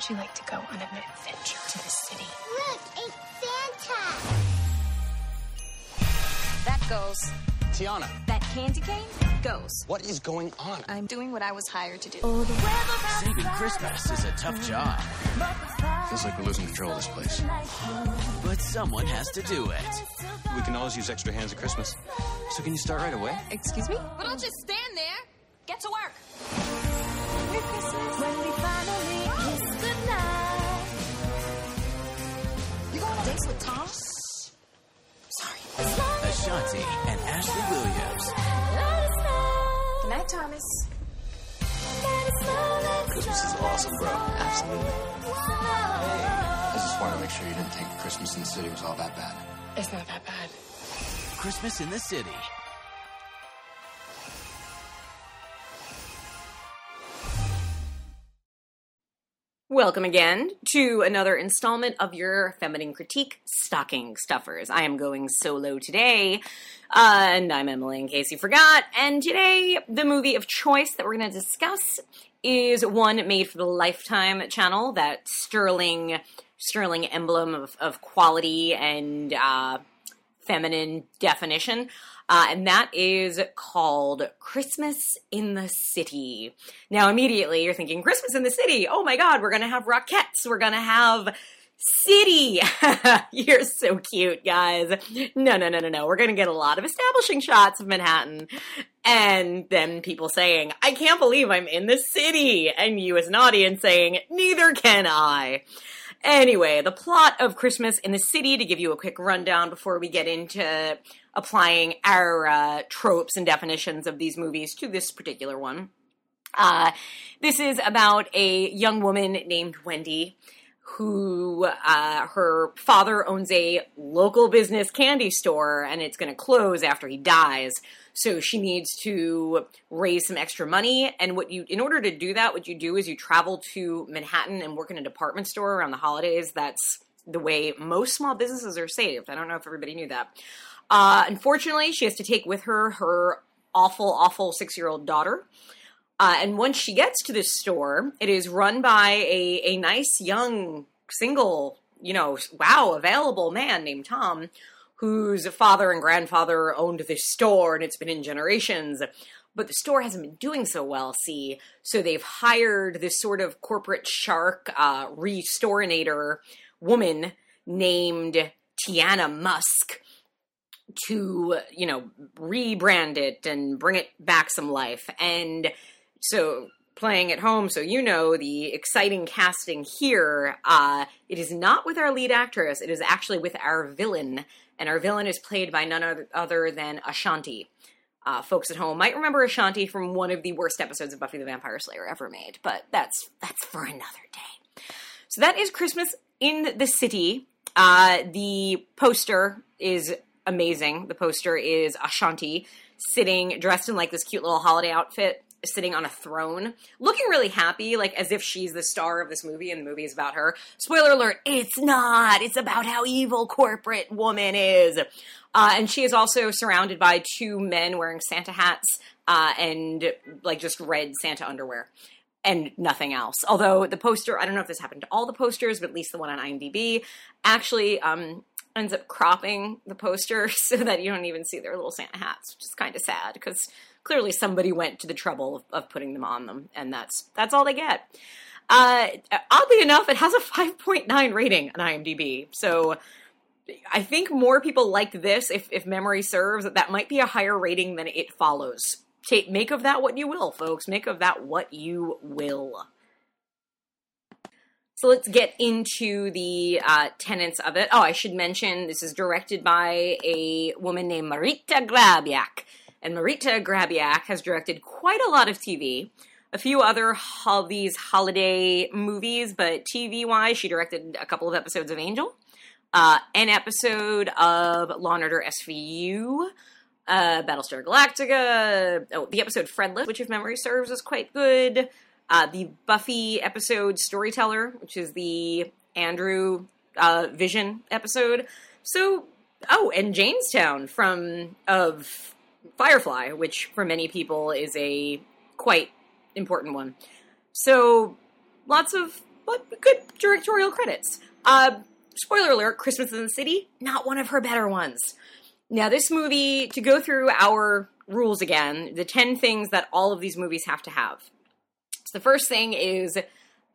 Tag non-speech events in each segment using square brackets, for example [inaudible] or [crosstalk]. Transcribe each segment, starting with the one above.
How would you like to go on an adventure to the city? Look, it's Santa. That goes. Tiana, That candy cane goes. what is going on? I'm doing what I was hired to do. Saving Christmas is a tough job, Feels like we're losing control of this place. but someone has to do it. We can always use extra hands at Christmas. So can you start right away? Excuse me? But I'll just stand there. Get to work. Ashanti and Ashley Williams. Good night, Thomas. Christmas is awesome, bro. Absolutely. I just wanted to make sure you didn't think Christmas in the city was all that bad. It's not that bad. Christmas in the City. Welcome again to another installment of your feminine critique stocking stuffers. I am going solo today, uh, and I'm Emily in case you forgot. And today, the movie of choice that we're going to discuss is one made for the Lifetime channel, that sterling, sterling emblem of, of quality and uh, feminine definition. Uh, and that is called Christmas in the City. Now, immediately you're thinking, Christmas in the City. Oh my God, we're to have Rockettes. We're to have City. [laughs] you're so cute, guys. No, no, no, no, no. We're going to get a lot of establishing shots of Manhattan. And then people saying, I can't believe I'm in the city. And you as an audience saying, neither can I. Anyway, the plot of Christmas in the City, to give you a quick rundown before we get into applying our uh, tropes and definitions of these movies to this particular one. Uh, this is about a young woman named Wendy who uh, her father owns a local business candy store and it's going to close after he dies. So she needs to raise some extra money. And what you, in order to do that, what you do is you travel to Manhattan and work in a department store around the holidays. That's the way most small businesses are saved. I don't know if everybody knew that. Uh, unfortunately, she has to take with her her awful, awful six year old daughter. Uh, and once she gets to this store, it is run by a, a nice young single, you know, wow, available man named Tom, whose father and grandfather owned this store and it's been in generations. But the store hasn't been doing so well, see. So they've hired this sort of corporate shark uh, restorinator woman named Tiana Musk to, you know, rebrand it and bring it back some life. And so playing at home, so you know the exciting casting here. Uh, it is not with our lead actress, it is actually with our villain. And our villain is played by none other, than Ashanti. Uh, folks at home might remember Ashanti from one of the worst episodes of Buffy the Vampire Slayer ever made, but that's that's for another day. So that is Christmas in the City. Uh, the poster is amazing. The poster is Ashanti sitting dressed in like this cute little holiday outfit, sitting on a throne, looking really happy, like as if she's the star of this movie and the movie is about her. Spoiler alert, it's not. It's about how evil corporate woman is. Uh, and she is also surrounded by two men wearing Santa hats uh, and like just red Santa underwear and nothing else. Although the poster, I don't know if this happened to all the posters, but at least the one on IMDb actually um, ends up cropping the poster [laughs] so that you don't even see their little Santa hats, which is kind of sad because clearly somebody went to the trouble of, of, putting them on them, and that's that's all they get. Uh, oddly enough, it has a 5.9 rating on IMDb, so I think more people like this, if, if memory serves, that might be a higher rating than it follows. Take, make of that what you will, folks. Make of that what you will. So let's get into the uh, tenets of it. Oh, I should mention this is directed by a woman named Marita Grabiak. And Marita Grabiak has directed quite a lot of TV. a few other ho- these holiday movies, but TV wise, she directed a couple of episodes of Angel, uh, an episode of Law and Order SVU, uh, Battlestar Galactica. Oh, the episode Friendless, which if memory serves, is quite good. Uh, the Buffy episode Storyteller, which is the Andrew uh, Vision episode. So, oh, and Jaynestown from of Firefly, which for many people is a quite important one. So, lots of but good directorial credits. Uh, spoiler alert: Christmas in the City, not one of her better ones. Now, this movie, to go through our rules again, the 10 things that all of these movies have to have. So the first thing is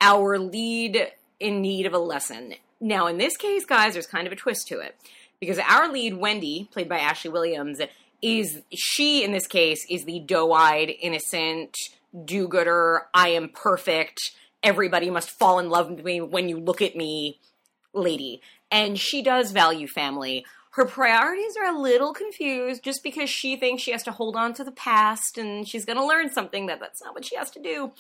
our lead in need of a lesson. Now, in this case, guys, there's kind of a twist to it. Because our lead, Wendy, played by Ashley Williams, is she, in this case, is the doe eyed, innocent, do gooder, I am perfect, everybody must fall in love with me when you look at me lady. And she does value family her priorities are a little confused just because she thinks she has to hold on to the past and she's going to learn something that that's not what she has to do.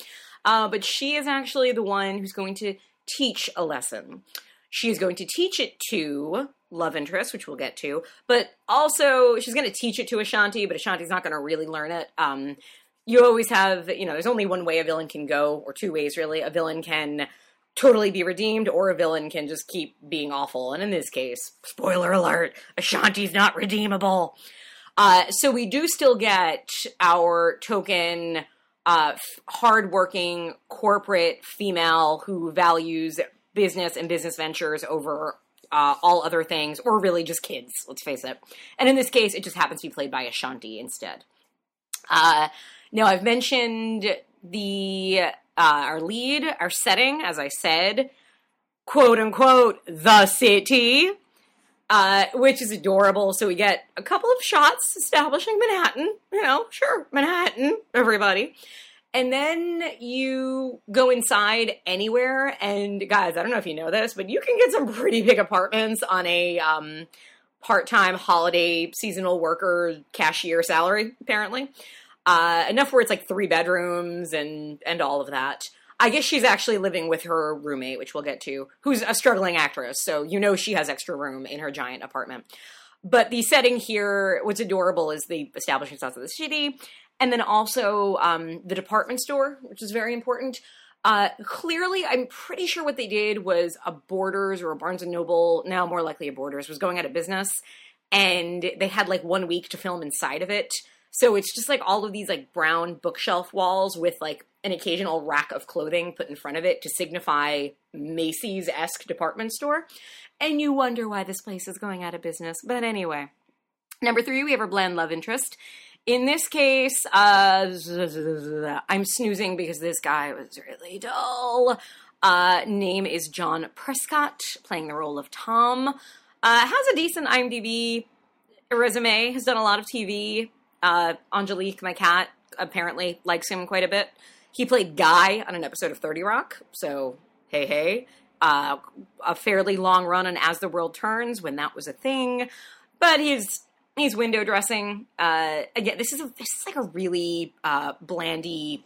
Uh, but she is actually the one who's going to teach a lesson. She is going to teach it to love interest, which we'll get to, but also she's going to teach it to Ashanti, but Ashanti's not going to really learn it. Um, you always have, you know, there's only one way a villain can go, or two ways really. A villain can totally be redeemed, or a villain can just keep being awful. And in this case, spoiler alert, Ashanti's not redeemable. Uh, so we do still get our token, uh, hardworking corporate female who values business and business ventures over uh, all other things, or really just kids, let's face it. And in this case, it just happens to be played by Ashanti instead. Uh, now, I've mentioned the uh, our lead, our setting, as I said, quote unquote, the city, uh, which is adorable. So we get a couple of shots establishing Manhattan, you know, sure, Manhattan, everybody. And then you go inside anywhere, and guys, I don't know if you know this, but you can get some pretty big apartments on a um, part time holiday seasonal worker cashier salary, apparently. Uh, enough where it's like three bedrooms and and all of that. I guess she's actually living with her roommate, which we'll get to, who's a struggling actress. So you know she has extra room in her giant apartment. But the setting here, what's adorable is the establishing south of the city, and then also um, the department store, which is very important. Uh, clearly, I'm pretty sure what they did was a Borders or a Barnes and Noble, now more likely a Borders, was going out of business, and they had like one week to film inside of it. So it's just like all of these like brown bookshelf walls with like an occasional rack of clothing put in front of it to signify Macy's esque department store. And you wonder why this place is going out of business. But anyway, number three, we have our bland love interest. In this case, uh, I'm snoozing because this guy was really dull. Uh, name is Jon Prescott, playing the role of Tom. Uh, has a decent IMDb resume, has done a lot of TV, uh, Angelique, my cat, apparently likes him quite a bit. He played Guy on an episode of 30 Rock, so hey, hey. Uh, a fairly long run on As the World Turns when that was a thing, but he's he's window dressing. Uh, again, this is a, this is like a really uh, blandy,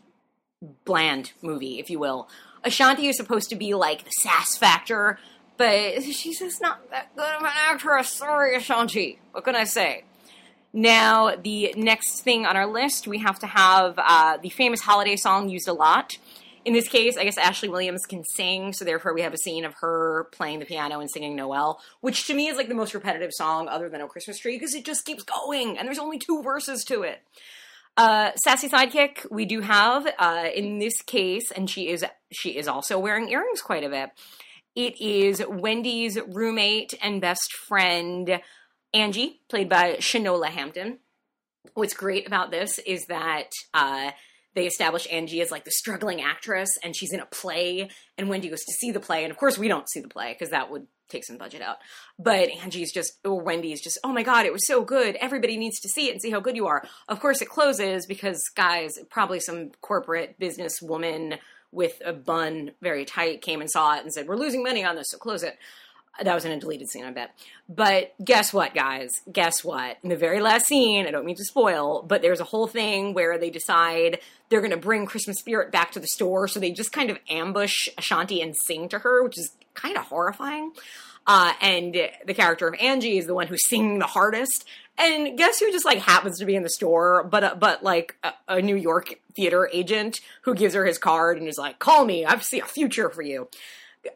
bland movie, if you will. Ashanti is supposed to be like the sass factor, but she's just not that good of an actress. Sorry, Ashanti. What can I say? Now, the next thing on our list, we have to have uh, the famous holiday song used a lot. In this case, I guess Ashley Williams can sing, so therefore we have a scene of her playing the piano and singing Noel, which to me is like the most repetitive song other than O Christmas Tree because it just keeps going and there's only two verses to it. Uh, sassy sidekick we do have uh, in this case, and she is she is also wearing earrings quite a bit. It is Wendy's roommate and best friend Angie, played by Shanola Hampton. What's great about this is that uh, they establish Angie as like the struggling actress, and she's in a play, and Wendy goes to see the play, and of course we don't see the play because that would take some budget out. But Angie's just, or Wendy's just, oh my god, it was so good. Everybody needs to see it and see how good you are. Of course, it closes because guys, probably some corporate business woman with a bun very tight came and saw it and said, "We're losing money on this, so close it." That was in a deleted scene, I bet. But guess what, guys? Guess what? In the very last scene, I don't mean to spoil, but there's a whole thing where they decide they're going to bring Christmas spirit back to the store, so they just kind of ambush Ashanti and sing to her, which is kind of horrifying. Uh, and the character of Angie is the one who's singing the hardest. And guess who just like happens to be in the store, but uh, but like a, a New York theater agent who gives her his card and is like, "Call me, I see a future for you."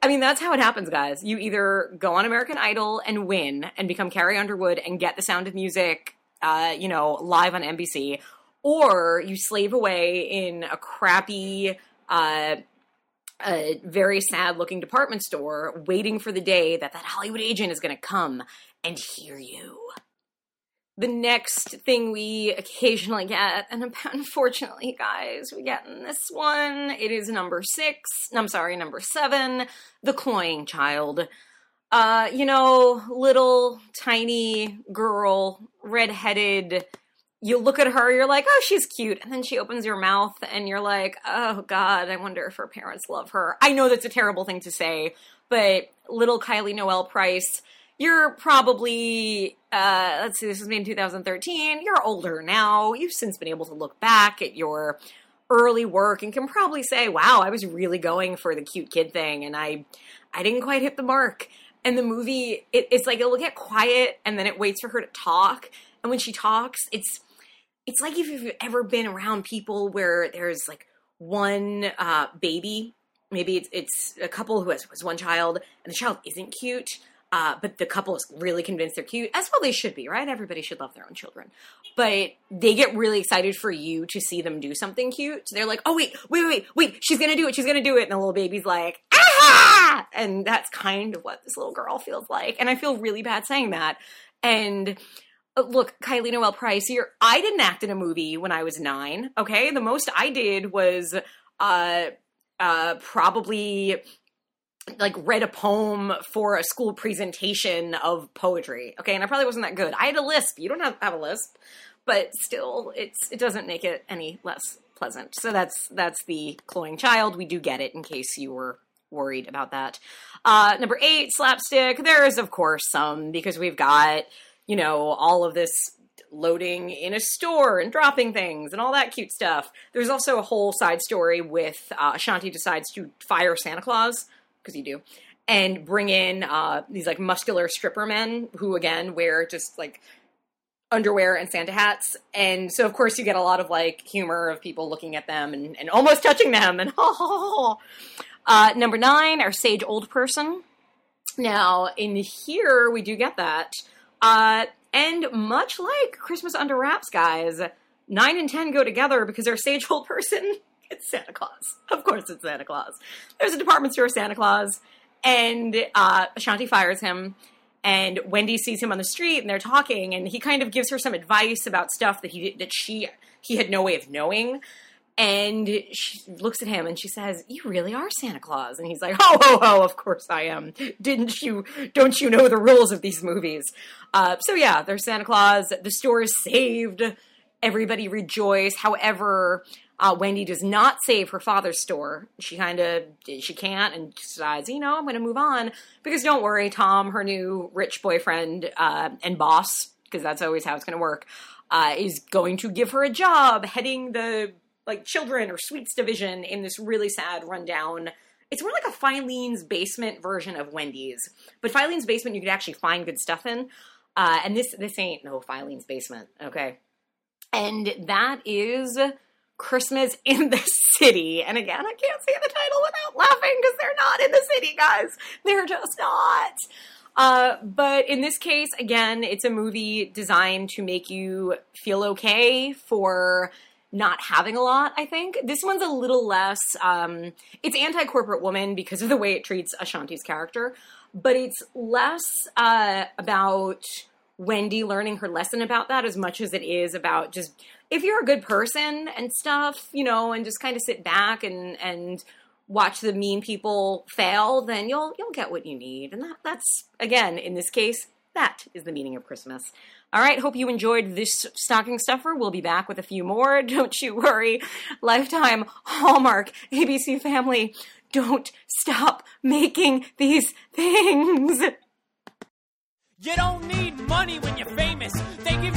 I mean, that's how it happens, guys. You either go on American Idol and win and become Carrie Underwood and get the sound of music, uh, you know, live on NBC, or you slave away in a crappy, uh, a very sad looking department store waiting for the day that that Hollywood agent is going to come and hear you. The next thing we occasionally get, and [laughs] unfortunately, guys, we get in this one, it is number six, I'm sorry, number seven, The Cloying Child. Uh, you know, little tiny girl, redheaded, you look at her, you're like, oh, she's cute. And then she opens your mouth and you're like, oh, God, I wonder if her parents love her. I know that's a terrible thing to say, but little Kylie Noel Price, you're probably, uh, let's see, this was made in 2013. You're older now. You've since been able to look back at your early work and can probably say, wow, I was really going for the cute kid thing and I, I didn't quite hit the mark. And the movie, it, it's like it'll get quiet and then it waits for her to talk. And when she talks, it's it's like if you've ever been around people where there's like one uh, baby, maybe it's, it's a couple who has, has, one child, and the child isn't cute, uh, but the couple is really convinced they're cute, as well they should be, right? Everybody should love their own children. But they get really excited for you to see them do something cute. So they're like, oh, wait, wait, wait, wait, she's gonna do it, she's gonna do it. And the little baby's like, ah! And that's kind of what this little girl feels like. And I feel really bad saying that. And uh, look, Kylie Noel Price, you're, I didn't act in a movie when I was nine. Okay, the most I did was uh, uh, probably like read a poem for a school presentation of poetry. Okay, and I probably wasn't that good. I had a lisp. You don't have, have a lisp, but still, it's it doesn't make it any less pleasant. So that's that's the cloying child. We do get it in case you were worried about that. Uh, number eight, slapstick. There is of course some because we've got you know, all of this loading in a store and dropping things and all that cute stuff. There's also a whole side story with uh, Ashanti decides to fire Santa Claus, because you do, and bring in uh, these like muscular stripper men who, again, wear just like underwear and Santa hats. And so, of course, you get a lot of like humor of people looking at them and, and almost touching them. And [laughs] uh, number nine, our sage old person. Now, in here, we do get that. Uh, and much like Christmas Under Wraps, guys, 9 and 10 go together because our sage old person, [laughs] it's Santa Claus. Of course, it's Santa Claus. There's a department store Santa Claus, and uh, Ashanti fires him. And Wendy sees him on the street, and they're talking, and he kind of gives her some advice about stuff that he that she he had no way of knowing. And she looks at him and she says, "You really are Santa Claus." And he's like, "Ho ho ho! Of course I am. Didn't you? Don't you know the rules of these movies?" Uh, so yeah, there's Santa Claus. The store is saved. Everybody rejoice. However, uh, Wendy does not save her father's store. She kind of she can't and decides, you know, I'm going to move on because don't worry, Tom, her new rich boyfriend uh, and boss, because that's always how it's going to work, uh, is going to give her a job heading the like children or sweets division in this really sad rundown. It's more like a Filene's basement version of Wendy's, but Filene's basement you could actually find good stuff in. Uh, and this this ain't no Filene's basement, okay? And that is Christmas in the City. And again, I can't say the title without laughing because they're not in the city, guys. They're just not. Uh, but in this case, again, it's a movie designed to make you feel okay for not having a lot, I think. This one's a little less, um, it's anti corporate woman because of the way it treats Ashanti's character, but it's less uh, about Wendy learning her lesson about that as much as it is about just if you're a good person and stuff, you know, and just kind of sit back and, and, watch the mean people fail, then you'll you'll get what you need. And that, that's again, in this case, that is the meaning of Christmas. All right, hope you enjoyed this stocking stuffer. We'll be back with a few more. [laughs] Don't you worry. Lifetime, Hallmark, ABC Family, don't stop making these things. You don't need money when you're famous.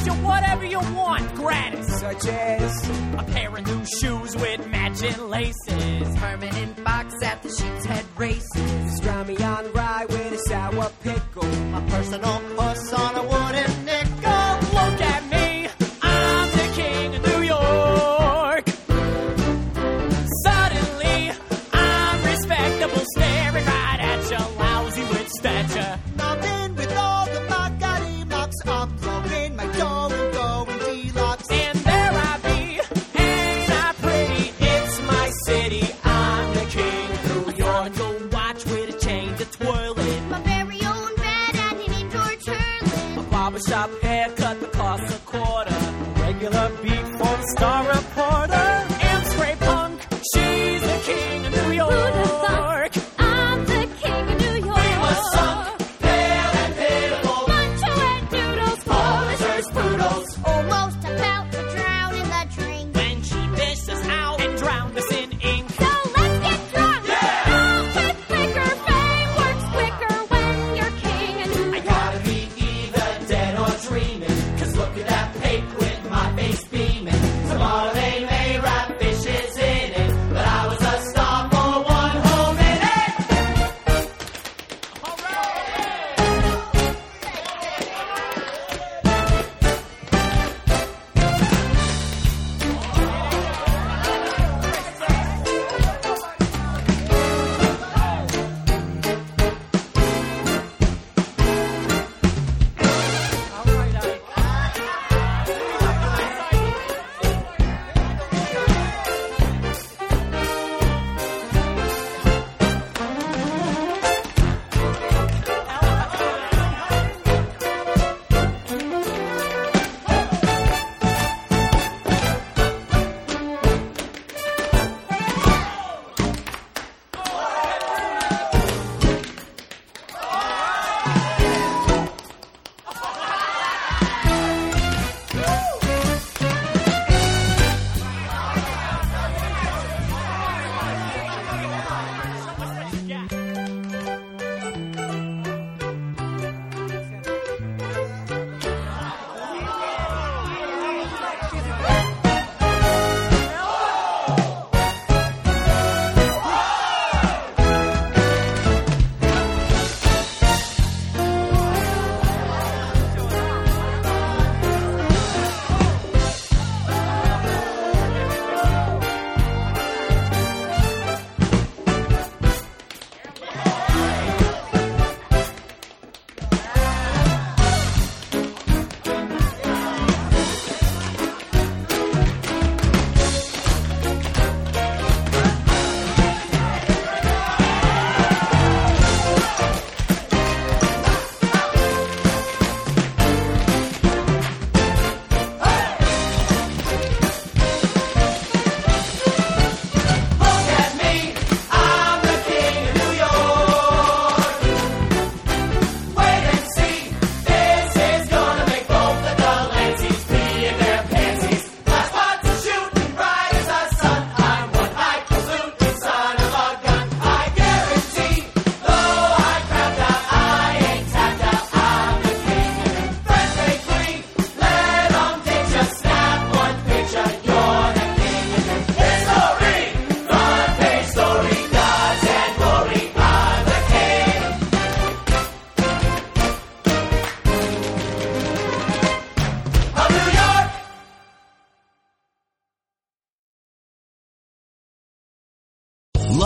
You whatever you want, gratis. Such as a pair of new shoes with matching laces, permanent box at the Sheep's Head races, Strami on rye with a sour pickle, a personal puss on a wooden